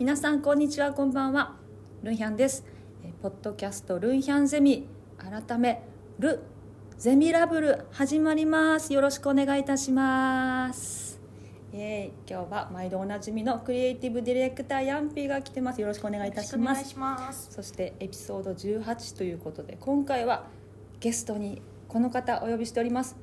皆さんこんにちはこんばんは。ルンヒャンです。えーポッドキャストルンヒャンゼミ。改めルゼミラブル始まります。よろしくお願いいたします。えー今日は毎度おなじみのクリエイティブディレクターヤンピーが来てます。よろしくお願いいたします。お願いします。そしてエピソード18ということで今回はゲストにこの方お呼びしております。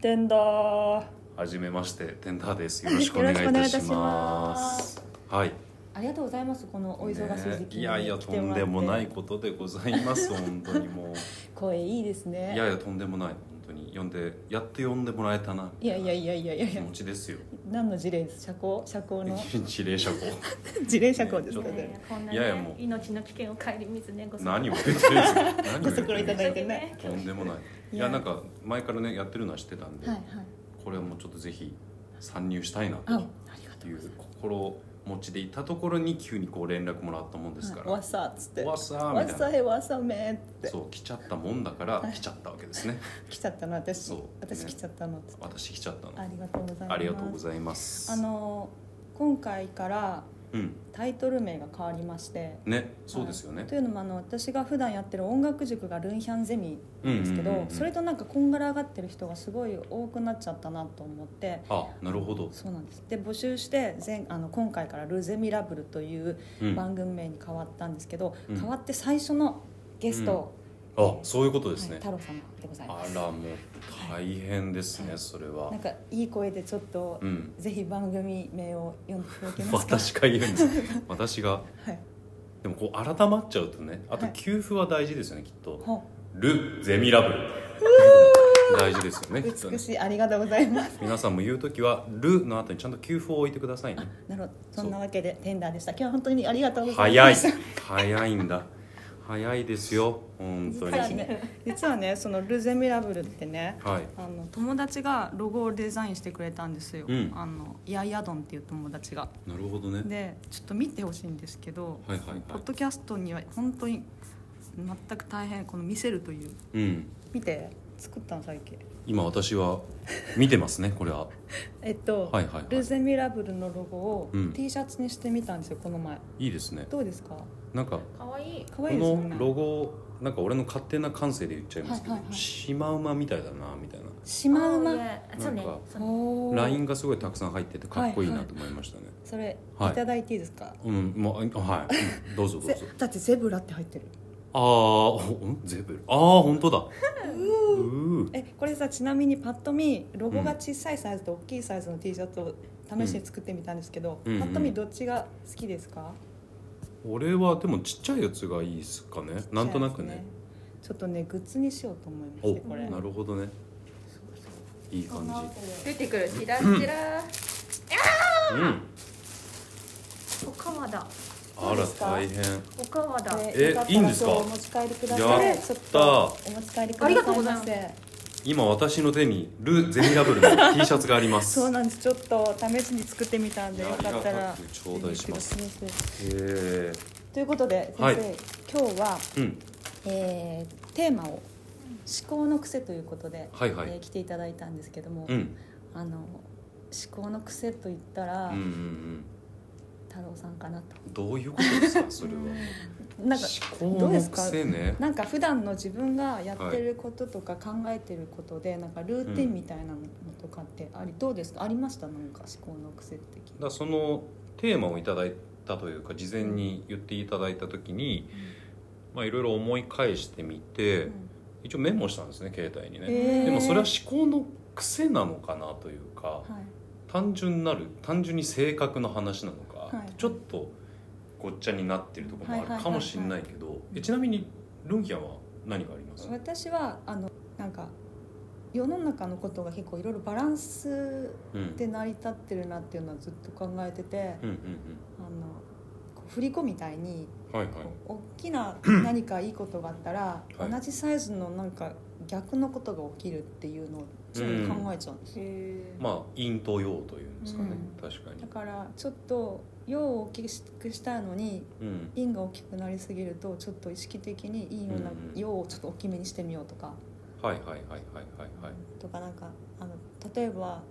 テンダー。はじめまして、テンダーです。よろしくお願いいたします。はい。ありがとうございますこのお忙しい時期にねいやいや、とんでもないことでございます。本当にもう。声いいですねいやいや、とんでもない。本当に呼んで、やっと呼んでもらえたな。いやいやいやいやいやい気や持ちですよ。何の事例です？社交社交の？一例車庫。事例社交 ですかねいやいやもうね命の危険を顧みずねご足労何を言ってるんですか。何をご言って足労いたるんでだいてねすか。とんでもない。いいやや、なんか前からね、やってるのは知ってたんではい。はいこれはもうちょっとぜひ参入したいなああとりがという心持ちでいたところに急にこう連絡もらったもんですから。うわさっつって。わさみたいな。さへわさめって。そう来ちゃったもんだから来ちゃったわけですね。来ちゃったの私。そう。ね私来ちゃったの。私来ちゃったの。ありがとうございます。ありがとうございます。あの今回からうんタイトル名が変わりまして。ねそうですよね、というのもあの私が普段やってる音楽塾がルンヒャンゼミなんですけど、うん。うんうんうんそれとなんかこんがらがってる人がすごい多くなっちゃったなと思って。あなるほど、そうなんです。で募集して前あの今回から「ルゼミラブル」といううん、番組名に変わったんですけど、うん。変わって最初のゲスト、あそういうことですね、はい、太郎様でございます。あらもう大変ですね、それは。なんかいい声でちょっと、うん。ぜひ番組名を読んでいただけますか？私が言うんです。私が？はい。でもこう改まっちゃうとねあとはい。給付は大事ですよねきっと。ほルゼミラブル。大事ですよね美しいありがとうございます。皆さんも言う時はルの後にちゃんと給付を置いてくださいね。なるほど。そんなわけでテンダーでした。今日は本当にありがとうござい早い。ます早いんだ早いですよ本当に。実はね実はねそのルゼミラブルってねはい。あの友達がロゴをデザインしてくれたんですよ、うん。あのイヤイヤドンっていう友達が。なるほどね。でちょっと見てほしいんですけど、はいはいはい。ポッドキャストには本当に全く大変この見せるという。うん。見て作ったの最近。今私は見てますねこれは。えっと、はいはいはい。ルゼミラブルのロゴをうん。T シャツにしてみたんですよこの前。いいですね。どうですか？なんか可愛い。このロゴなんか俺の勝手な感性で言っちゃいますけど、はいはいはい。シマウマみたいだなみたいな。シマウマそうねなんか。ラインがすごいたくさん入っててかっこいいなと思いましたね、それ、はい。い、ただいていいですか？うんもうあはい。うんどうぞどうぜぞ だってゼブラって入ってる。あーうんゼブルああ本当だ。えこれさちなみにパッと見ロゴが小さいサイズと大きいサイズの T シャツを試しに作ってみたんですけど、うん。パッと見どっちが好きですか、俺はでもちっちゃいやつがいいですかね。なんとなくね。ちょっとねグッズにしようと思いまおしてこれ。なるほどね。いい感出てくる。チラチラ。じうん。おかわだ。あら大変。おかわだ。でえよかったらいいんですか？今日お持ち帰りください。やったちょっとお持ち帰りくださいありがとうございます。せ今私の手にル・ゼミラブルの T シャツがあります。そうなんです。ちょっと試しに作ってみたんでよかったら頂戴します。ということで先生、はい。今日は、うん。えーテーマを思考の癖ということで、はいはい。えー来ていただいたんですけども、うん。あの思考の癖といったら、うんうんうん。太郎さんかなと。どういうことですか？それはなんか思考のどうですか？なんか普段の自分がやってることとか考えてることで、なんかルーティンみたいなのとかってありどうですか？ありました？なんか思考の癖的だそのテーマをいただいたというか事前に言っていただいた時にまあいろいろ思い返してみて、うん。一応メモしたんですね携帯にね、へー。でもそれは思考の癖なのかなというか、はい。単純なる単純に性格の話なのか、はい。ちょっとごっちゃになってるところもあるかもしれないけどえちなみにルンヒャンは何があります？私はあのなんか世の中のことが結構いろいろバランスうんで成り立ってるなっていうのはずっと考えてて、うんうんあの振り子みたいにうんはい。はい大きな何かいいことがあったら、はい。同じサイズのなんか逆のことが起きるっていうのを常に考えちゃうんですよ、まあ陰と陽というんですかね、うん。確かに。だからちょっと陽を大きくしたいのにうん。陰が大きくなりすぎるとちょっと意識的に陰をなうん陽をちょっと大きめにしてみようとか、はいはいはいはいはい。はいとかなんかあの例えばあの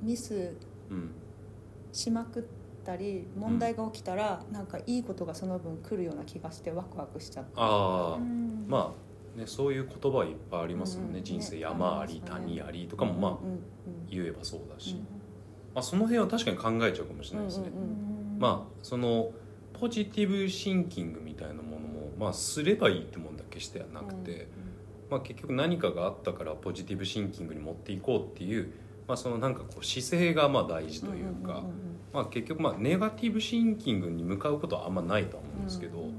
ミスうんしまくっったり問題が起きたら、なんかいいことがその分来るような気がしてワクワクしちゃって。ああ、うん。まあねそういう言葉はいっぱいありますよね、うん。うん人生ね山あり谷ありとかもまあうんうん。言えばそうだし、うんまあ、その辺は確かに考えちゃうかもしれないですね、うんうんまあそのポジティブシンキングみたいなものもまあすればいいってもんだけしてはなくて、まあ、結局何かがあったからポジティブシンキングに持っていこうっていう、まあ、そのなんかこう姿勢がまあ大事というか、んんんまあ、結局まあネガティブシンキングに向かうことはあんまないとは思うんですけど、うん。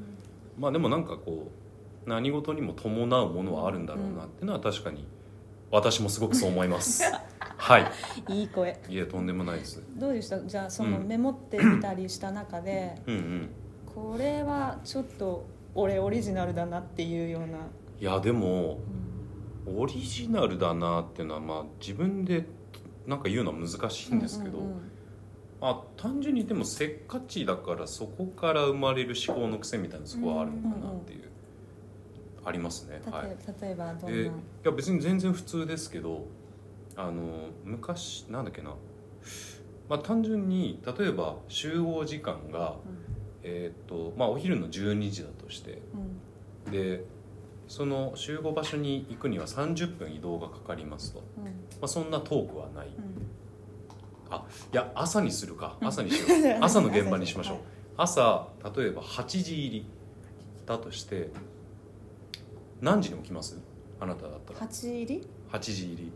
まあでもなんかこう何事にも伴うものはあるんだろうなっていうのは確かに私もすごくそう思います。はい。うんいい声。いえとんでもないです。どうでした？じゃあそのうん。メモってみたりした中で、うんうん。これはちょっと俺オリジナルだなっていうような、いやでもオリジナルだなっていうのはまあ自分でなんか言うのは難しいんですけど、まあ単純にでもせっかちだからそこから生まれる思考の癖みたいなそこはあるのかなっていう、ありますね。はい。例え例えばどんな、えいや別に全然普通ですけどあの昔なんだっけな、まあ、単純に例えば集合時間が、えーっとまあ、お昼の12時だとしてうん。でその集合場所に行くには30分移動がかかりますと、まうん。あ、そんな遠くはない。うん。あいや朝にするか。うん。朝にしよう。朝の現場にしましょう。はい朝例えば8時入りだとして何時に起きます？あなただったら。8時入り？8時入り。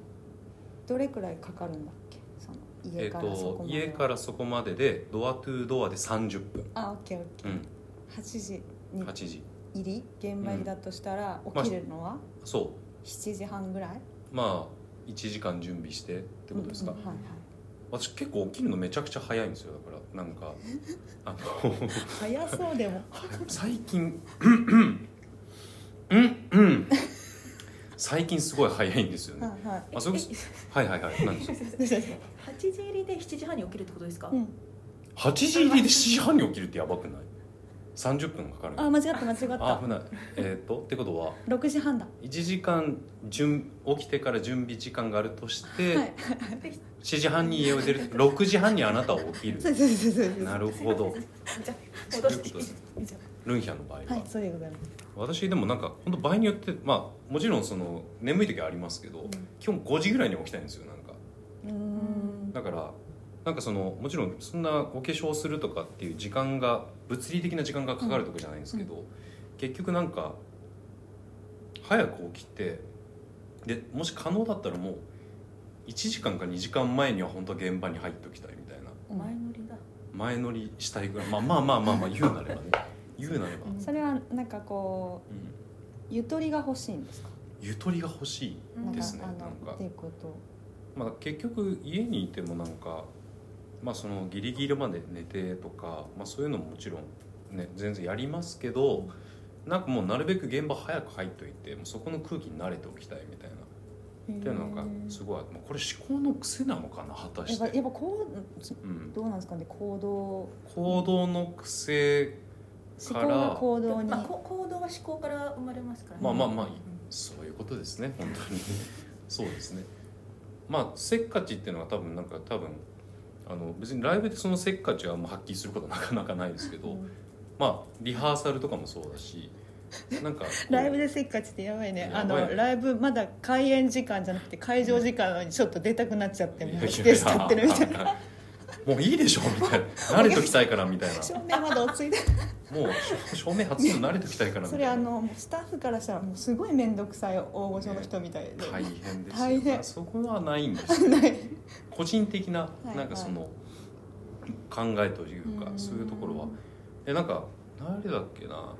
どれくらいかかるんだっけ？その家からそとこまで。は、家からそこまででドアトゥードアで30分。あオッケーオッケー、うん。8時に8時。入り？現場入りだとしたら、まあ起きるのは？そ7時半ぐらい？うまあ1時間準備してってことですか、うんうんはい。私結構起きるのめちゃくちゃ早いんですよだから。なんかあのはい 早そうでも。最近うんうん。最近すごい早いんですよね。はいはい。あそれこそはいはいはい。何ですか？8時入りで7時半に起きるってことですか、うん。8時入りで7時半に起きるってやばくない？30分かかるあ間違った間違った。あ危ない。えっ、とってことは？6時半だ。1時間準起きてから準備時間があるとして、はい。7時半に家を出る6時半にあなたは起きる。なるほど。じゃあ戻して。ルンヒャンの場合は、はいそうでございます私でもなんか本当場合によってまあもちろんその眠い時はありますけど、ん。基本5時ぐらいに起きたいんですよなんか。ん。だからなんかそのもちろんそんなお化粧するとかっていう時間が物理的な時間がかかるとかじゃないんですけど、結局なんか早く起きてでもし可能だったらもう1時間か2時間前には本当は現場に入っておきたいみたいな。あ前乗りだ。前乗りしたいぐらい。まあまあまあまあまあ言うなればね言うなれば、それはなんかこうゆとりが欲しいんですか？ゆとりが欲しいうん。ですねなんかっていうこと。まあ、結局家にいてもなんか、まあ、そのギリギリまで寝てとか、まあ、そういうのももちろん、ね、全然やりますけどなんかもうなるべく現場早く入っといてもうそこの空気に慣れておきたいみたいな。っていうのがすごい、まあ、これ思考の癖なのかな果たやして、っぱやっぱこううん、どうなんですかね？行動。行動の癖思考が行動に、まあ、こ行動は思考から生まれますからね。まあまあまあうん。そういうことですね本当に。そうですね。まあせっかちっていうのは多分なんか多分あの別にライブでそのせっかちはもう発揮することなかなかないですけど、うん。まあリハーサルとかもそうだしなんか ライブでせっかちってやばいね。あやばいのライブまだ開演時間じゃなくて会場時間なのにちょっと出たくなっちゃってもうステーってるみたいな。もういいでしょみたいな。慣れときたいからみたいな。照明まだ落ち着いてもう照明初の慣れときたいからみそれあのスタッフからしたらもうすごい面倒くさい大御所の人みたいで、大変ですよ。大変まあそこはないんですよ ない。個人的なはいなんかその考えというかうんそういうところは。えなんか誰だっけな。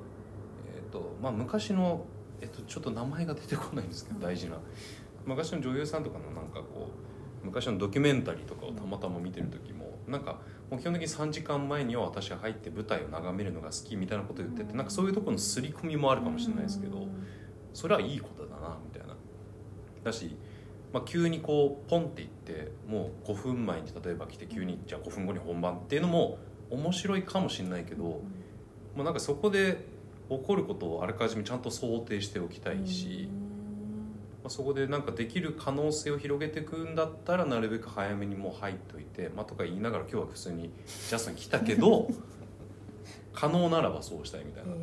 えっ、とまあ昔のえっとちょっと名前が出てこないんですけど大事な。昔の女優さんとかのなんかこう昔のドキュメンタリーとかをたまたま見てる時もなんかもう基本的に3時間前には私が入って舞台を眺めるのが好きみたいなことを言っててなんかそういうところの刷り込みもあるかもしれないですけどそれはいいことだなみたいな。だし、まあ、急にこうポンっていってもう5分前に例えば来て急にじゃあ5分後に本番っていうのも面白いかもしれないけど、もうなんかそこで起こることをあらかじめちゃんと想定しておきたいし、まあ、あそこでなんかできる可能性を広げていくんだったらなるべく早めにもう入っといて、まあ、とか言いながら今日は普通にジャストに来たけど可能ならばそうしたいみたいなっへ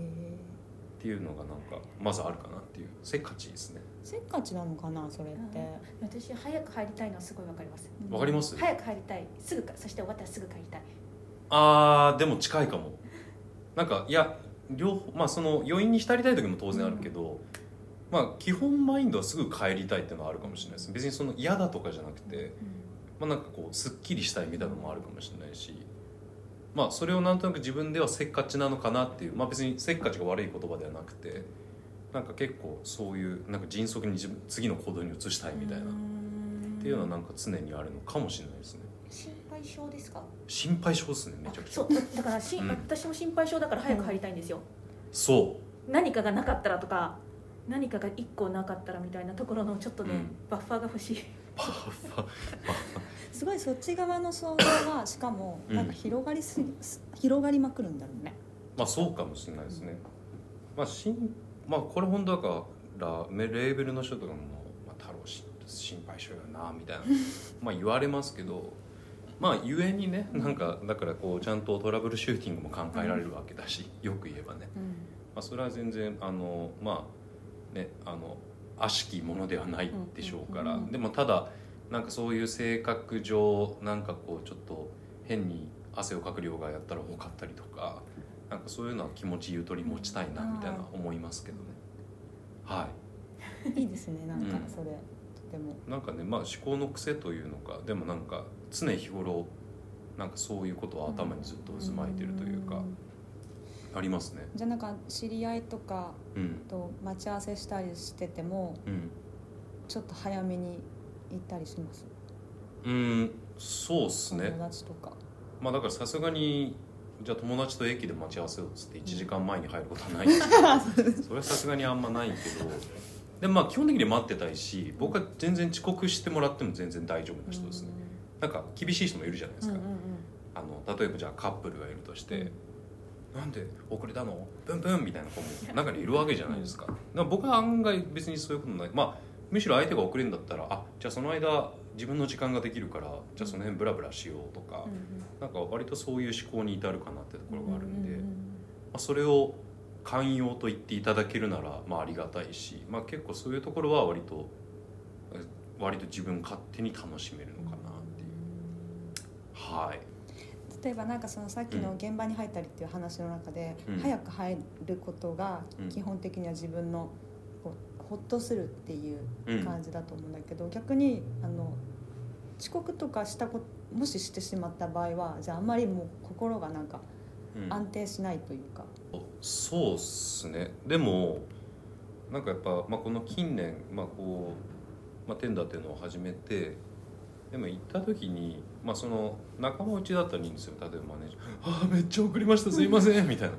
ていうのがなんかまずあるかなっていう。せっかちですね。ーせっかちなのかなそれって。私早く入りたいのはすごいわかります。わかります？早く入りたいすぐかそして終わったらすぐ帰りたい。あーでも近いかも。なんかいや両方まあその余韻に浸りたい時も当然あるけど、まあ基本マインドはすぐ帰りたいっていうのはあるかもしれないです。別にその嫌だとかじゃなくて、まあ、なんかこうすっきりしたいみたいなのもあるかもしれないしまあそれをなんとなく自分ではせっかちなのかなっていうまあ別にせっかちが悪い言葉ではなくてなんか結構そういうなんか迅速に自分次の行動に移したいみたいなっていうのはなんか常にあるのかもしれないですね。心配性ですか？心配性ですねめちゃくちゃ。そう。だだからし、うん。私も心配性だから早く入りたいんですよ、そう。何かがなかったらとか何かが1個なかったらみたいなところのちょっとね、うん。バッファーが欲しい。すごいそっち側の想像がしかもうん。なんか広がりすぎ、広がりまくるんだろうね。まあそうかもしれないですね。まあしんまあこれ本当だからレーベルの人とかも、まあ、太郎し心配性よなみたいな。まあ言われますけどまあゆえにねなんかだからこうちゃんとトラブルシューティングも考えられるわけだし、よく言えばね、まあ、それは全然あのまあねあの悪しきものではないでしょうから、うんうんうんでもただなんかそういう性格上なんかこうちょっと変に汗をかく量がやったら多かったりとかなんかそういうのは気持ちゆとり持ちたいなみたいな思いますけどね。はい。いいですねなんかうん。それ、とても。なんかねまあ思考の癖というのかでもなんか常日頃なんかそういうことを頭にずっと渦巻いてるというか、んありますね。じゃあなんか知り合いとかうん。と待ち合わせしたりしててもうん。ちょっと早めに行ったりします？うんそうっすね。友達とか。まあだからさすがにじゃあ友達と駅で待ち合わせをっつって1時間前に入ることはない。ん。ですけどそれはさすがにあんまないけど。でもまあ基本的に待ってたいし僕は全然遅刻してもらっても全然大丈夫な人ですね。なんか厳しい人もいるじゃないですか、うんうんうん。あの例えばじゃあカップルがいるとして「なんで遅れたの？プンプン」みたいな子も中にいるわけじゃないですか。だから僕は案外別にそういうことない。まあむしろ相手が遅れるんだったらあじゃあその間自分の時間ができるからじゃあその辺ブラブラしようとか、うんなんか割とそういう思考に至るかなってところがあるんで、ううまあ、それを寛容と言っていただけるならまあありがたいし、まあ、結構そういうところは割とえ割と自分勝手に楽しめるのかなっていう。はい例えばなんかそのさっきの現場に入ったりっていう話の中で、うん。早く入ることがうん基本的には自分のこうほっとするっていううん感じだと思うんだけど、逆にあの遅刻とかしたこもししてしまった場合はじゃああんまりもう心がなんかうん。安定しないというか、そうっすね。でもなんかやっぱ、まあ、この近年、まあこうまあ、テンダーっていうのを始めてでも行った時に、まあ、その仲間内だったらいいんですよ。例えばマネージャー「ああめっちゃ遅れましたすいません」みたいな。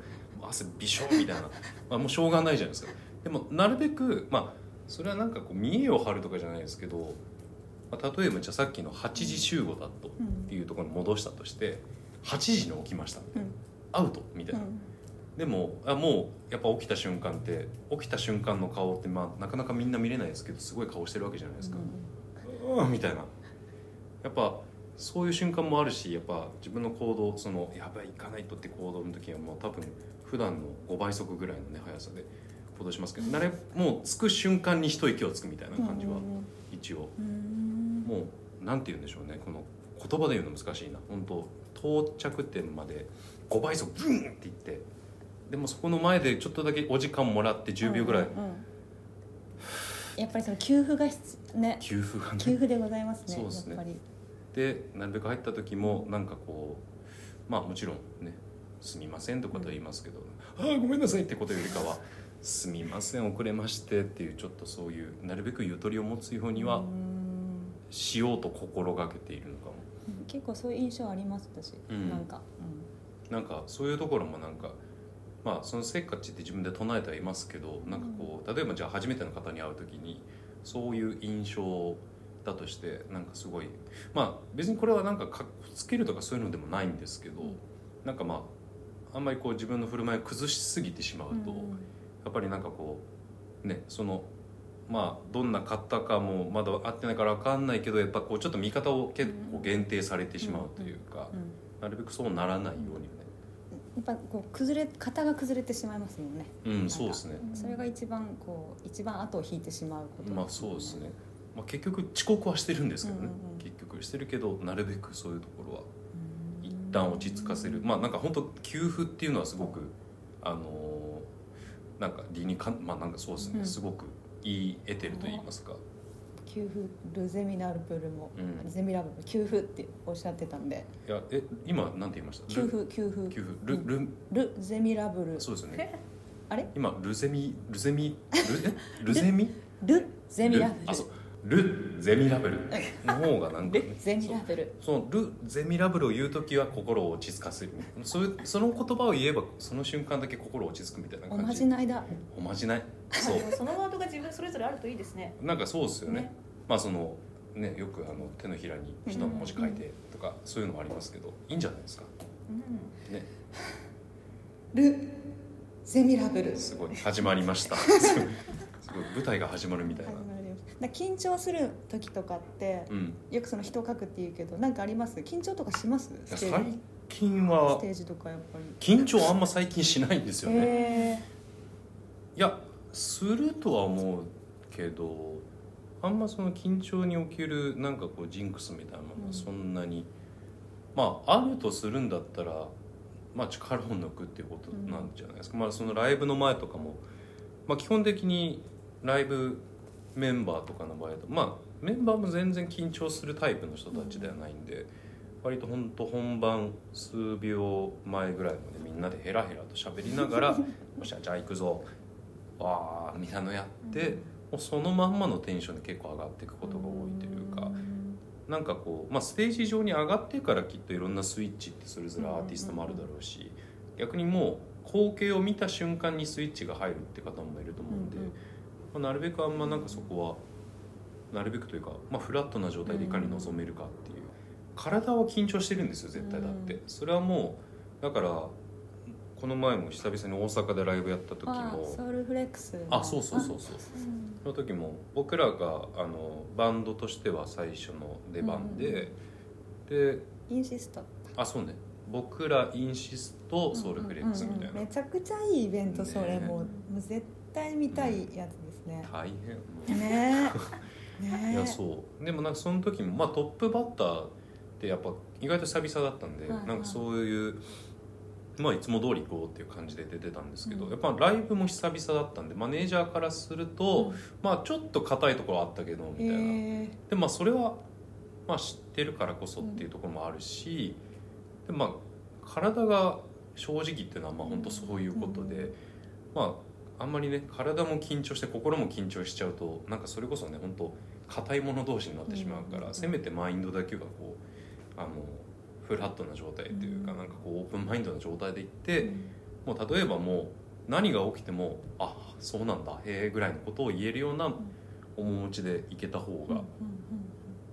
汗びしょみたいな、まあ、もうしょうがないじゃないですか。でもなるべくまあそれはなんかこう見栄を張るとかじゃないですけど、まあ、例えばじゃあさっきの8時集合だとうんっていうところに戻したとして8時に起きましたみたいな、うん。アウトみたいな、でもあもうやっぱ起きた瞬間って起きた瞬間の顔って、まあ、なかなかみんな見れないですけどすごい顔してるわけじゃないですか、うん、みたいなやっぱそういう瞬間もあるしやっぱ自分の行動そのやばい行かないとって行動の時はもう多分普段の5倍速ぐらいのね速さで行動しますけど、なれもう着く瞬間に一息をつくみたいな感じは一応。うん。もうなんて言うんでしょうねこの言葉で言うの難しいな。本当到着点まで5倍速ブンって言ってでもそこの前でちょっとだけお時間もらって10秒ぐらい。うんうんうん。やっぱりその給付が必ね。給付がね。給付でございますねそうですね。やっぱりでなるべく入った時もなんかこうまあもちろんね「すみません」とかと言いますけど「ああごめんなさい」ってことよりかは「すみません遅れまして」っていうちょっとそういうなるべくゆとりを持つようにはうん。しようと心がけているのかも。結構そういう印象あります私、うん。なんか、なんかそういうところもなんかまあそのせっかちって自分で唱えてはいますけどなんかこう例えばじゃあ初めての方に会う時にそういう印象だとしてなんかすごいまあ別にこれはなんかかっこつけるとかそういうのでもないんですけど、うん。なんかまああんまりこう自分の振る舞いを崩しすぎてしまうと、やっぱりなんかこうねそのまあどんな方かもまだ会ってないから分かんないけどやっぱこうちょっと見方を結構限定されてしまうというか、うん。なるべくそうならないようにね。やっぱこう崩れ型が崩れてしまいますもんね。うんそうですね。それが一番こう一番後を引いてしまうこと。まあそうですね、まあ、結局遅刻はしてるんですけどね、うんうんうん。結局してるけどなるべくそういうところはうん。一旦落ち着かせる。まあなんか本当給付っていうのはすごくあのーなんか理にかんまあなんかそうですね、うん。すごく言い得てると言いますか、給付ルゼミナルプルも、うん。ゼミラブル給付っておっしゃってたんで。いやえ今なんて言いました？給付給付。給付。ルルルゼミラブル。そうですよね。あれ？今ルゼミルゼミルえ？ルゼミ？ルゼミラブル。ルあそうルゼミラブル。の方がなんか、ね、ルゼミラブル。そのルゼミラブルを言う時は心を落ち着かせる。そういうその言葉を言えばその瞬間だけ心落ち着くみたいなお感じ。まじないだ。おまじない。そう。そのワードが自分それぞれあるといいですね。なんかそうですよね。ね。まあそのねよくあの手のひらに人の文字書いてとか、そういうのもありますけどいいんじゃないですか？うん。ね。ルゼミラブル。すごい始まりました。すごい舞台が始まるみたいな緊張する時とかってうん。よくその人を書くって言うけどなんかあります？緊張とかします？いやステージ？最近スはテージとかやっぱり。緊張あんま最近しないんですよね。へいやするとは思うけどあんまその緊張におけるなんかこうジンクスみたいなものはそんなに、まああるとするんだったら、まあ、力を抜くっていうことなんじゃないですか、まあそのライブの前とかも、まあ、基本的にライブメンバーとかの場合だとまあメンバーも全然緊張するタイプの人たちではないんで、割と本当本番数秒前ぐらいまでみんなでヘラヘラと喋りながら「よっしゃじゃあ行くぞ」わーみたいなのやって、もうそのまんまのテンションで結構上がっていくことが多いというか、なんかこう、まあ、ステージ上に上がってからきっといろんなスイッチってそれぞれアーティストもあるだろうし、逆にもう光景を見た瞬間にスイッチが入るって方もいると思うんで、まあ、なるべくあんまなんかそこはなるべくというか、まあ、フラットな状態でいかに臨めるかっていう、体は緊張してるんですよ絶対だって、うん。それはもうだからこの前も久々に大阪でライブやった時あもソウルフレックスあそうそうそうそう。うんその時も僕らがあのバンドとしては最初の出番で、でインシスト。あそうね。僕らインシストソウルフレックスみたいな、うんうんうんめちゃくちゃいいイベントそれねもう絶対見たいやつね。大変。ね。いやそう。でもなんかその時も、まあ、トップバッターってやっぱ意外と久々だったんで、はいはい。なんかそういうまあいつも通り行こうっていう感じで出てたんですけど、うん。やっぱライブも久々だったんでマネージャーからすると、まあちょっと硬いところあったけどみたいな、えでまあそれは、まあ、知ってるからこそっていうところもあるし、でまあ体が正直っていうのはまあ本当そういうことで、うん。まああんまりね体も緊張して心も緊張しちゃうとなんかそれこそね本当硬い者同士になってしまうから、うんせめてマインドだけがこうあのフラットな状態っていうか、うん。なんかこうオープンマインドな状態でいって、うん。もう例えばもう何が起きてもあそうなんだへえぐらいのことを言えるような面持ちでいけた方が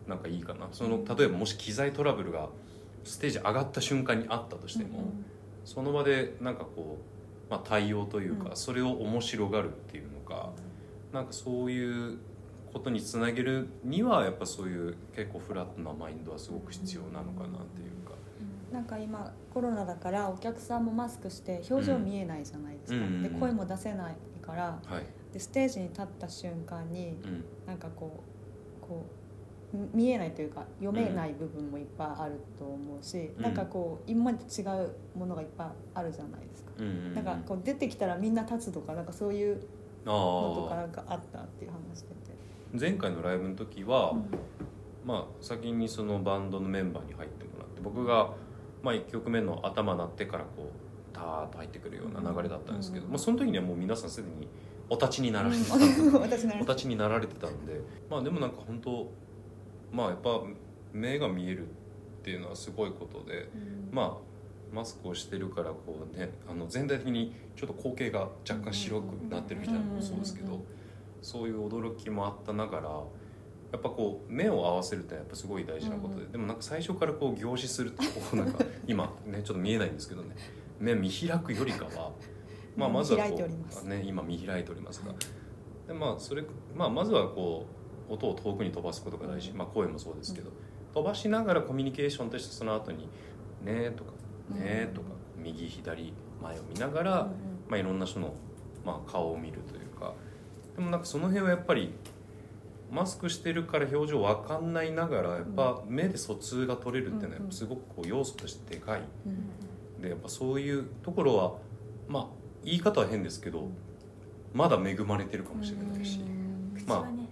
なんかいいかな。その例えばもし機材トラブルがステージ上がった瞬間にあったとしても、その場でなんかこう、まあ、対応というか、うん。それを面白がるっていうのかなんかそういうことにつなげるにはやっぱそういう結構フラットなマインドはすごく必要なのかなっていうか。なんか今コロナだからお客さんもマスクして表情見えないじゃないですか、うんで声も出せないから。はい。でステージに立った瞬間にうん。なんかこうこうみ見えないというか読めない部分もいっぱいあると思うし、うん。なんかこう今までと違うものがいっぱいあるじゃないですか、うんなんかこう出てきたらみんな立つとかなんかそういうあのとかあなんかあったっていう話して。て、前回のライブの時は、うん。まあ、先にそのバンドのメンバーに入ってもらって僕が、まあ、1曲目の頭鳴ってからこうターッと入ってくるような流れだったんですけど、うん。まあ、その時にはもう皆さんすでにお立ちになられてたんで、うん。お立ちになられてたんで。まあでもなんか本当まあやっぱ目が見えるっていうのはすごいことでまあマスクをしてるからこうねあの全体的にちょっと光景が若干白くなってるみたいなのもそうですけうんうんうんどそういう驚きもあったながらやっぱこう目を合わせるってやっぱすごい大事なことで、うん。でもなんか最初からこう凝視するとこうなんか 今ねちょっと見えないんですけどね。目見開くよりかは、まあ、まずはこう、ね、今見開いておりますが。ででまあそれまあまずはこう音を遠くに飛ばすことが大事、まあ、声もそうですけど、飛ばしながらコミュニケーションとしてその後に「ね」とか「ね」とか右左前を見ながら、まあ、いろんな人の、まあ、顔を見るというか。でもなんかその辺はやっぱりマスクしてるから表情わかんないながらやっぱ目で疎通が取れるっていうのはすごくこう要素としてでかい。でやっぱそういうところはまあ言い方は変ですけどまだ恵まれてるかもしれないし。口まあ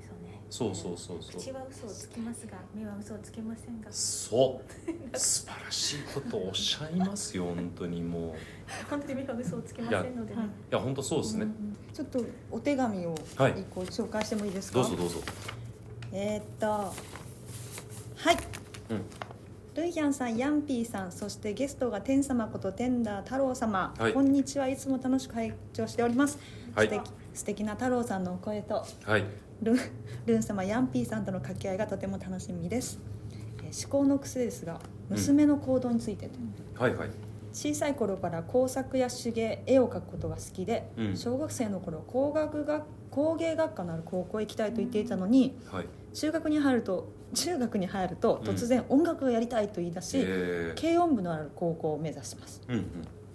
そうねそうそうそう。そう口は嘘をつきますが目は嘘をつけませんがそう。素晴らしいことをおっしゃいますよ本当にもう。本当に目は嘘をつけませんのでね。はい。いや本当そうですね、ちょっとお手紙をはい。一個紹介してもいいですか、どうぞどうぞ。えーっとはい。うん。ルイヒャンさん、ヤンピーさん、そしてゲストが天様こと天田太郎様、はい。こんにちは。いつも楽しく拝聴しております。はい。素敵素敵な太郎さんのお声と。はいルンルン様、ヤンピーさんとの掛け合いがとても楽しみです。えー思考の癖ですが、娘の行動についてと、はいはい。小さい頃から工作や手芸絵を描くことが好きで、うん。小学生の頃工学学工芸学科のある高校へ行きたいと言っていたのに、はい。中学に入ると中学に入ると突然音楽がやりたいと言い出し、えー。軽音部のある高校を目指します。うんうん。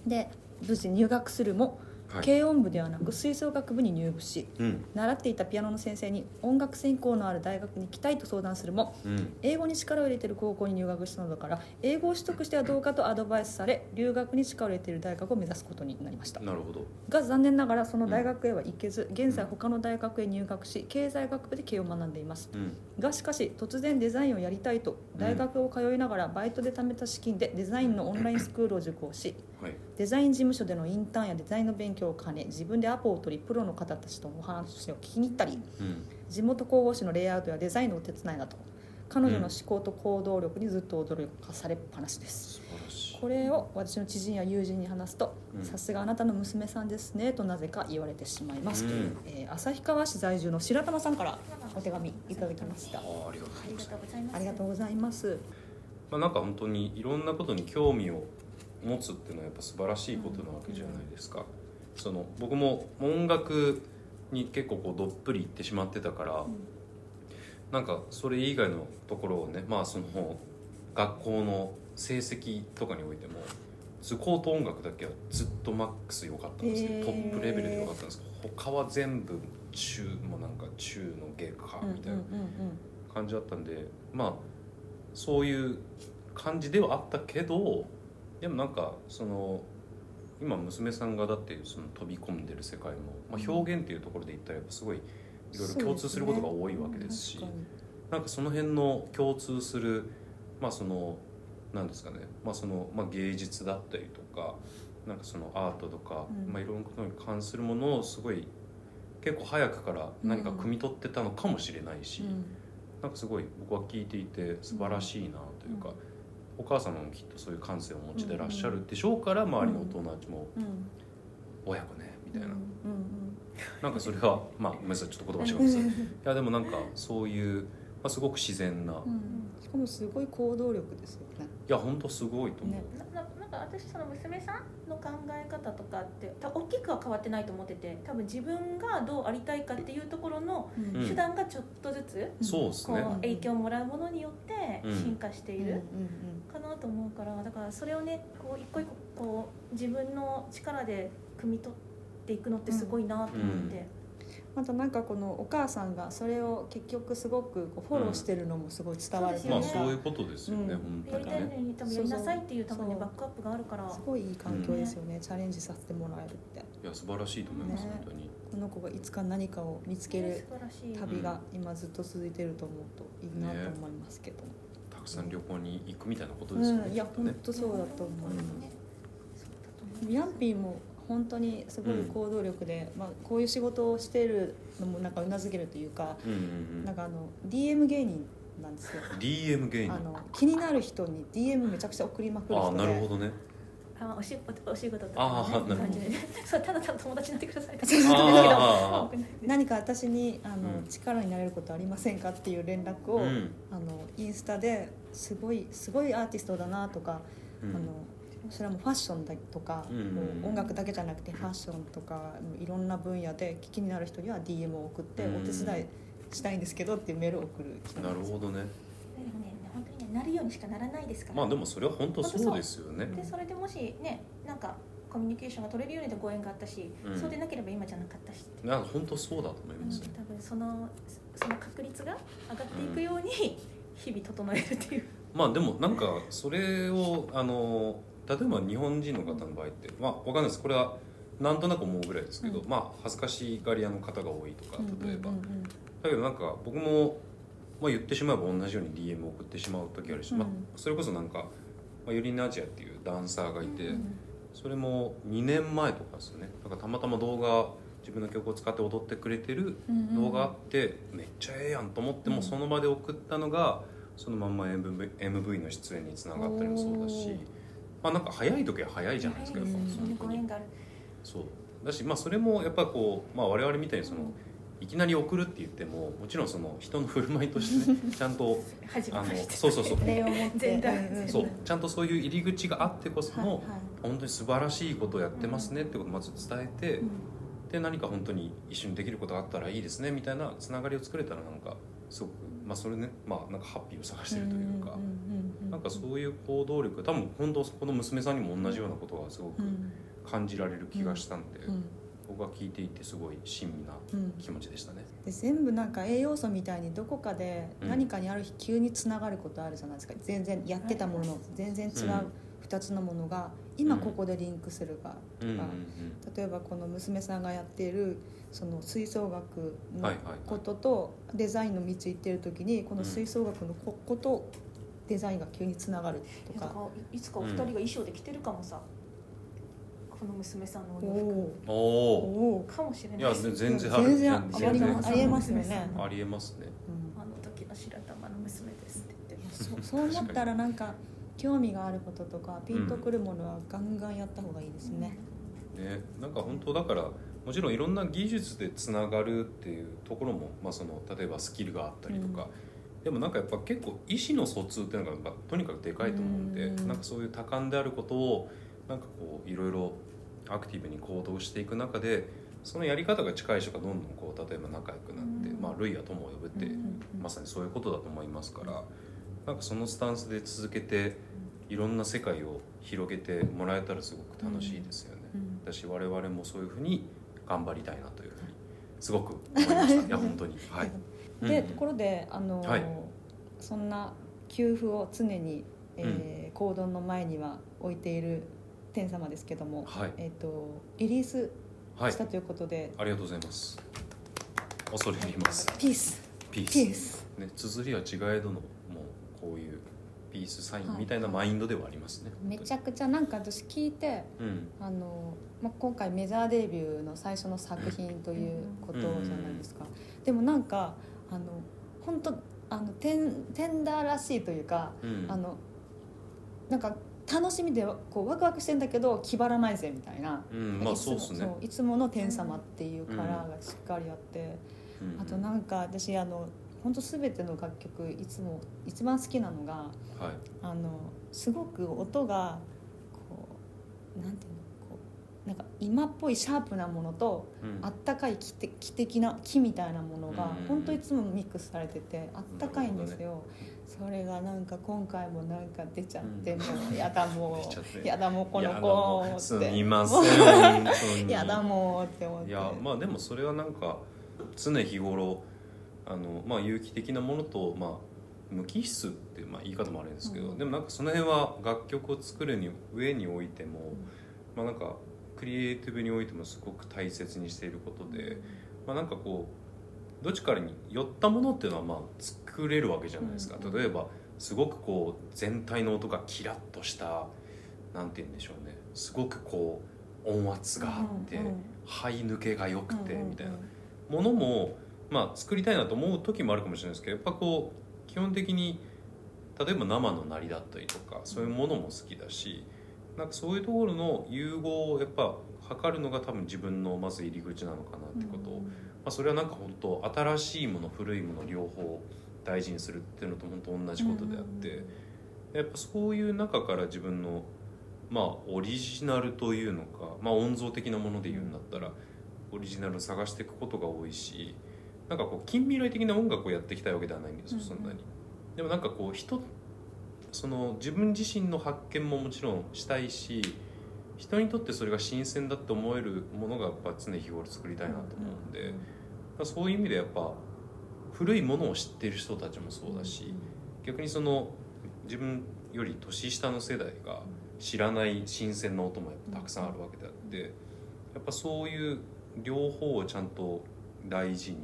で無事入学するも、はい軽音部ではなく吹奏楽部に入部しうん。習っていたピアノの先生に音楽専攻のある大学に行きたいと相談するもうん。英語に力を入れている高校に入学したのだから英語を取得してはどうかとアドバイスされ留学に力を入れている大学を目指すことになりました。なるほど。が残念ながらその大学へは行けず現在他の大学へ入学し経済学部で経営を学んでいます。うん。がしかし突然デザインをやりたいと大学を通いながらバイトで貯めた資金でデザインのオンラインスクールを受講しはい。デザイン事務所でのインターンやデザインの勉強を兼ね自分でアポを取りプロの方たちとお話を聞きに行ったりうん。地元広報誌のレイアウトやデザインのお手伝いなど彼女の思考と行動力にずっと驚かされっぱなしです。素晴らしい。これを私の知人や友人に話すとうん。さすがあなたの娘さんですねとなぜか言われてしまいます、うん。という、えー旭川市在住の白玉さんからお手紙いただきました。ありがとうありございますがとうございます。ありがとうございます。まあ、なんか本当にいろんなことに興味を持つっていうのはやっぱ素晴らしいことなわけじゃないですか、その僕も音楽に結構こうどっぷりいってしまってたから、なんかそれ以外のところをねまあその学校の成績とかにおいても図工と音楽だけはずっとマックス良かったんですよ、へー。トップレベルで良かったんです。けど他は全部中もなんか中の下かみたいな感じだったんでまあそういう感じではあったけどでもなんかその今娘さんがだってその飛び込んでる世界も、まあ、表現っていうところで言ったらやっぱすごいいろいろ共通することが多いわけですし確かになんかその辺の共通するまあそのなんですかね、まあそのまあ、芸術だったりとかなんかそのアートとか、うん。まあ、いろんなことに関するものをすごい結構早くから何か汲み取ってたのかもしれないし、なんかすごい僕は聞いていて素晴らしいなというか、うんお母様もきっとそういう感性をお持ちでいらっしゃるでしょうから、周りのお友達もうん。うん「親子ね」みたいな、うんなんかそれはまあごめんなさいちょっと言葉違うんです。いやでもなんかそういう、まあ、すごく自然な、いうんうん。しかもすごい行動力ですよね。や本当すごいと思う、ね。なななんか私その娘さんの考え方とかって大きくは変わってないと思ってて多分自分がどうありたいかっていうところの手段がちょっとずつそうですね。こう影響をもらうものによってうん。進化している。うんかなと思うからだからそれをねこう一個一個こう自分の力で汲み取っていくのってすごいなと思って、またなんかこのお母さんがそれを結局すごくこうフォローしてるのもすごい伝わるといまあうか、そういうことですよね、うん。本当やりたいのにねに多分やりなさいっていう多分ねそうバックアップがあるから。すごいいい環境ですよね、チャレンジさせてもらえるって。いや素晴らしいと思います、ね。本当に。この子がいつか何かを見つける素晴らしい。旅が今ずっと続いてると思うといいなと思いますけど、たくさん旅行に行くみたいなことうですよね、ん、いや本当そうだと思います、ねそうだと思います。ヤンピーも本当にすごい行動力で、まあ、こういう仕事をしているのもなんかうなずけるというか、うんうんうん。なんかあの DM 芸人なんですよ。DM 芸人。あの気になる人に DM めちゃくちゃ送りまくるああ人でなるほどねあお仕事お仕事とあかねーなるほど。感じでね。そうただただ友達になってくださいとか。そうそうあ何か私にあの、うん。力になれることありませんかっていう連絡を、うん。あのインスタですごいすごいアーティストだなとか、うん。あのそれはもうファッションだとか、うん。うんもう音楽だけじゃなくてファッションとかいろんな分野で気になる人には DM を送って、うん。お手伝いしたいんですけどっていうメールを送るなるほどねにねなるようにしかならないですから、まあでもそれは本当そうですよね。でそれでもしねなんかコミュニケーションが取れるようにとご縁があったし、うん。そうでなければ今じゃなかったしなんか本当そうだと思いうんます、多分そのその確率が上がっていくように日々整えるっていう、まあでもなんかそれをあの例えば日本人の方の場合ってまあわかんないです。これはなんとなく思うぐらいですけど、うん。まあ恥ずかしがり屋の方が多いとか例えば、だけどなんか僕も、まあ、言ってしまえば同じように DM を送ってしまう時あるし、まあうん、それこそなんか、まあ、ユリン・ナジアっていうダンサーがいて、うんそれも2年前とかですよね。なんかたまたま動画自分の曲を使って踊ってくれてるうん動画あって、めっちゃええやんと思っても、うんその場で送ったのがそのまんま MV, MV の出演につながったりもそうだしまあなんか早い時は早いじゃないですかやっぱうんそう。だしまあそれもやっぱこう、まあ、我々みたいにそのいきなり送るって言ってももちろんその人の振る舞いとしてねちゃんとあのそうそうそう。そう。ちゃんとそういう入り口があってこその、はいはい。本当に素晴らしいことをやってますねってことをまず伝えて、うん。で何か本当に一緒にできることがあったらいいですねみたいなつながりを作れたらなんかすごくまあそれねまあなんかハッピーを探してるというか、うんなんかそういう行動力多分本当この娘さんにも同じようなことがすごくうん。感じられる気がしたんで、うん僕は聞いていてすごい親身なうん気持ちでしたね。で全部なんか栄養素みたいにどこかでうん。何かにある日急につながることあるじゃないですか。全然やってたもの全然違う2つのものが今ここでリンクするかとうんうんか例えばこの娘さんがやっているその吹奏楽のこととデザインの道行ってる時にこの吹奏楽のこことデザインが急につながるとか。いつかお二人が衣装で着てるかもさ、この娘さんのおお洋服おうん、おかもしれない。いやです全然ある。全然。ありますありえますよね。ありえますね。うんあの時の白玉の娘ですって言って。ますそ そう思ったらなんか興味があることとかピンとくるものはガンガンやった方がいいですね。ね、なんか本当だからもちろんいろんな技術でつながるっていうところも、まあ、その例えばスキルがあったりとか、でもなんかやっぱ結構意思の疎通っていうのが、まあ、とにかくでかいと思うんで、うん。なんかそういう多感であることをなんかこういろいろアクティブに行動していく中でそのやり方が近い人がどんどんこう例えば仲良くなって、うん。まあ類や友を呼ぶって、うんまさにそういうことだと思いますからなんかそのスタンスで続けていろんな世界を広げてもらえたらすごく楽しいですよね。うん。だし我々もそういうふうに頑張りたいなというふうに すごく思いましたいや本当に。はい。で、うん。ところであの、はい。そんな給付を常に、えー行動の前には置いている天様ですけども、はい。えっ、とリリースはい。したということで、ありがとうございます。恐れ入ります。ピース。ピース。ピース。ね綴りは違えどのもうこういうピースサインみたいなマインドではありますね、めちゃくちゃなんか私聞いてうん。あの、まあ、今回メジャーデビューの最初の作品ということじゃないですか、でもなんかあの本当あのテンテンダーらしいというか、うん。あのなんか楽しみでこうワクワクしてんだけど気張らないぜみたいな、うんまあいつもそうですね。いつもの天様っていうカラーがしっかりあって、うん。あとなんか私あの本当すべての楽曲いつも一番好きなのがはい。あのすごく音がこうなんていうのこうなんか今っぽいシャープなものとうん。あったかい木て木的な木みたいなものがうん本当いつもミックスされててあったかいんですよ、それがなんか今回もなんか出ちゃって、うん。もうやだもうやだもうこの子すって やだもうって思って。いやまあでもそれはなんか常日頃あの、まあ、有機的なものと、まあ、無機質ってまあ、言い方もあるんですけど、うん。でもなんかその辺は楽曲を作るに上においても、まあ、なんかクリエイティブにおいてもすごく大切にしていることで、まあ、なんかこうどっちかに寄ったものっていうのはまあ作れるわけじゃないですか、うん例えばすごくこう全体の音がキラッとしたなんて言うんでしょうね。すごくこう音圧があって、うんうん肺抜けが良くてうんうんうん。みたいな。ものも、まあ、作りたいなと思う時もあるかもしれないですけどやっぱこう基本的に例えば生の鳴りだったりとかそういうものも好きだしなんかそういうところの融合をやっぱ測るのが多分自分のまず入り口なのかなってことを、まあ、それはなんか本当新しいもの古いもの両方大事にするっていうのと本当同じことであって、やっぱそういう中から自分のまあオリジナルというのか、まあ、音像的なもので言うんだったらオリジナルを探していくことが多いしなんかこう近未来的な音楽をやっていきたいわけではないんですよそんなに。でもなんかこう人その自分自身の発見ももちろんしたいし人にとってそれが新鮮だって思えるものがやっぱ常日頃作りたいなと思うんで、まあそういう意味でやっぱ古いものを知ってる人たちもそうだし、逆にその自分より年下の世代が知らない新鮮な音もやっぱたくさんあるわけであってやっぱそういう両方をちゃんと大事に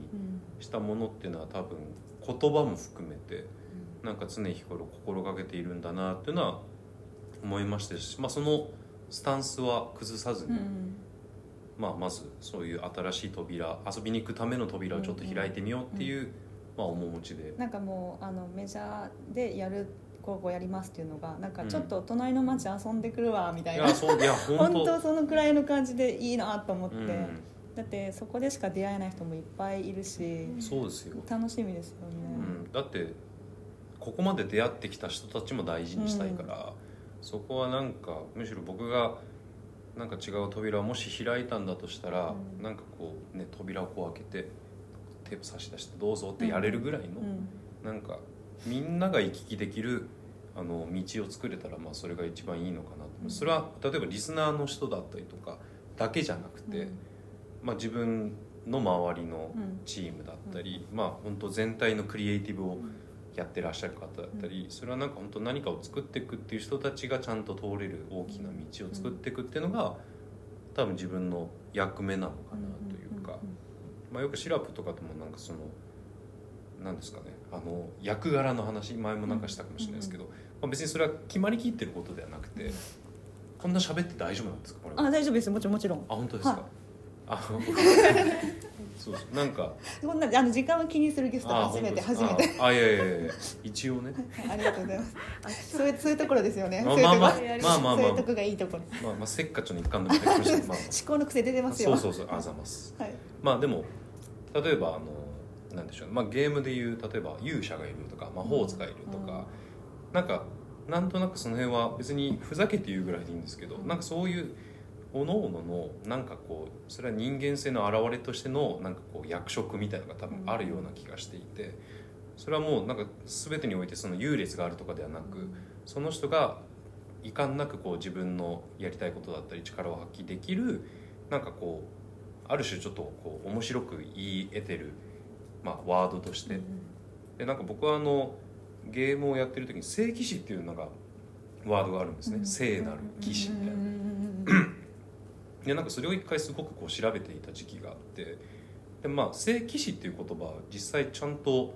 したものっていうのは多分言葉も含めてなんか常日頃心がけているんだなっていうのは思いましたし、まあ、そのスタンスは崩さずに、まあ、まずそういう新しい扉遊びに行くための扉をちょっと開いてみようっていう、まあ、面持ちで。なんかもうあのメジャーでやるこうこうやりますっていうのがなんかちょっと隣の町遊んでくるわみたいな、いやそういや本本当当そのくらいの感じでいいなと思って、うん。だってそこでしか出会えない人もいっぱいいるし、そうですよ、楽しみですよね、うん、だってここまで出会ってきた人たちも大事にしたいから、そこはなんかむしろ僕がなんか違う扉をもし開いたんだとしたら、うん。なんかこうね扉をこう開けてテープ差し出してどうぞってやれるぐらいの、うん。なんかみんなが行き来できるあの道を作れたらまあそれが一番いいのかなと、うん。それは例えばリスナーの人だったりとかだけじゃなくて、まあ、自分の周りのうん。チームだったり、まあ本当全体のクリエイティブをやってらっしゃる方だったり、それはなんか本当何かを作っていくっていう人たちがちゃんと通れる大きな道を作っていくっていうのが多分自分の役目なのかなというか、まあ、よくシラップとかともなんかその何ですかね。あの役柄の話前もなんかしたかもしれないですけど、まあ、別にそれは決まりきってることではなくてこんな喋って大丈夫なんですか？これは。あ大丈夫ですもちろんもちろん。あ本当ですか、はい。あそうそう。なんか。こんなあの時間を気にするゲストあ初めて初めて。ああいやいやいや一応ね。ありがとうございます。そういうそういうところですよね。まあそういうとこまあまあまあ。そういうとこがいいところ。まあまあせっかちの一環でも入ってましまあま思考の癖出てあますよ。そうそうそう。あざます。はい。まあでも例えばあのなんでしょうね、まあ、ゲームでいう例えば勇者がいるとか魔法使いいるとか、なんかなんとなくその辺は別にふざけて言うぐらいでいいんですけど、なんかそういう各々のなんかこうそれは人間性の表れとしてのなんかこう役職みたいなのが多分あるような気がしていてそれはもうなんか全てにおいてその優劣があるとかではなくその人が遺憾なくこう自分のやりたいことだったり力を発揮できるなんかこうある種ちょっとこう面白く言い得てる、まあ、ワードとして、でなんか僕はあのゲームをやってる時に聖騎士っていうのがワードがあるんですね、聖なる騎士みたいな。でなんかそれを一回すごくこう調べていた時期があってでまあ聖騎士っていう言葉は実際ちゃんと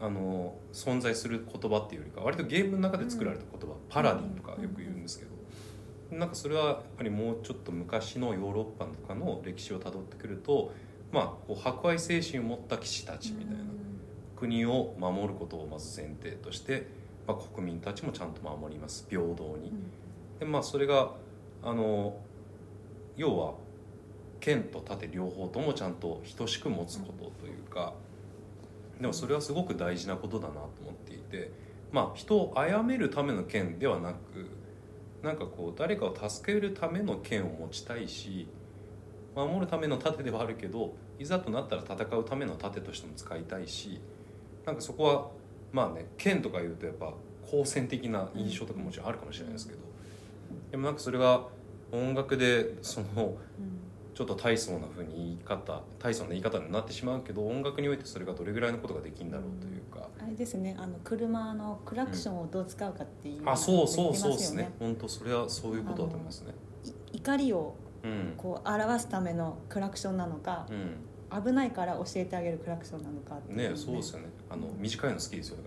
あの存在する言葉っていうよりか割とゲームの中で作られた言葉、パラディンとかよく言うんですけど、なんかそれはやっぱりもうちょっと昔のヨーロッパとかの歴史をたどってくるとまあこう博愛精神を持った騎士たちみたいな国を守ることをまず前提として、まあ、国民たちもちゃんと守ります。平等に。でまあそれがあの要は剣と盾両方ともちゃんと等しく持つことというかでもそれはすごく大事なことだなと思っていてまあ人を殺めるための剣ではなくなんかこう誰かを助けるための剣を持ちたいし守るための盾ではあるけどいざとなったら戦うための盾としても使いたいしなんかそこはまあね剣とか言うとやっぱ好戦的な印象とかもちろんあるかもしれないですけどでもなんかそれが音楽でそのちょっと大層な風に言い方大層な言い方になってしまうけど音楽においてそれがどれぐらいのことができるんだろうというか、あれですね。あの車のクラクションをどう使うかっていうのがあそうそうそうですね。本当それはそういうことだと思いますね。い怒りをうん。こう表すためのクラクションなのかう危ないから教えてあげるクラクションなのかっていうのんねそうですよね。あの短いの好きですよ。だ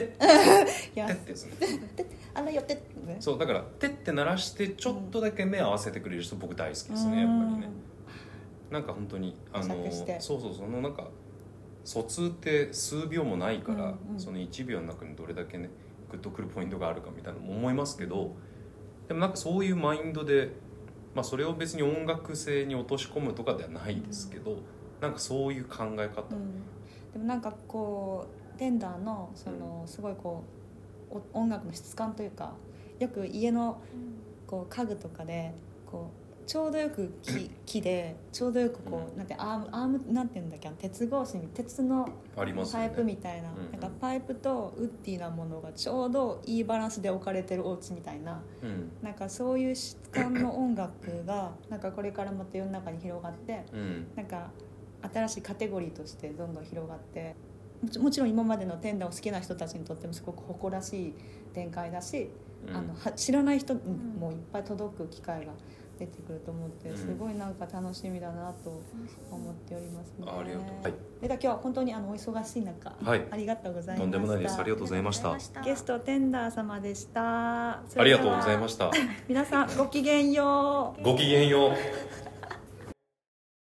か いやら「て」ってやつねあらよってね。そうだから「て」って鳴らしてちょっとだけ目合わせてくれる人僕大好きですねやっぱりね。なんか本当にあのそうそうそのなんか疎通って数秒もないから、うんうん。その1秒の中にどれだけねグッとくるポイントがあるかみたいなのも思いますけどでもなんかそういうマインドで、まあ、それを別に音楽性に落とし込むとかではないですけど、なんかそういう考え方、うん。でもなんかこうテンダーのそのすごいこうお音楽の質感というかよく家のこう家具とかでこうちょうどよく木木でちょうどよくこう、うん。なんてアームアームなんていうんだっけあの鉄格子に鉄のパイプみたいな,、うん。なんかパイプとウッディなものがちょうどいいバランスで置かれてるお家みたいなうん。なんかそういう質感の音楽がなんかこれからまた世の中に広がってうん。なんか新しいカテゴリーとしてどんどん広がってもちろん今までのテンダーを好きな人たちにとってもすごく誇らしい展開だし、うん。あのは知らない人にもいっぱい届く機会が出てくると思ってうん。すごいなんか楽しみだなと思っておりますね。あありがとう。はい。では今日は本当にあのお忙しい中、はい。ありがとうございました。とんでもないです。ありがとうございました。ゲストテンダー様でした。ありがとうございました。皆さんごきげんよう。ごきげんよう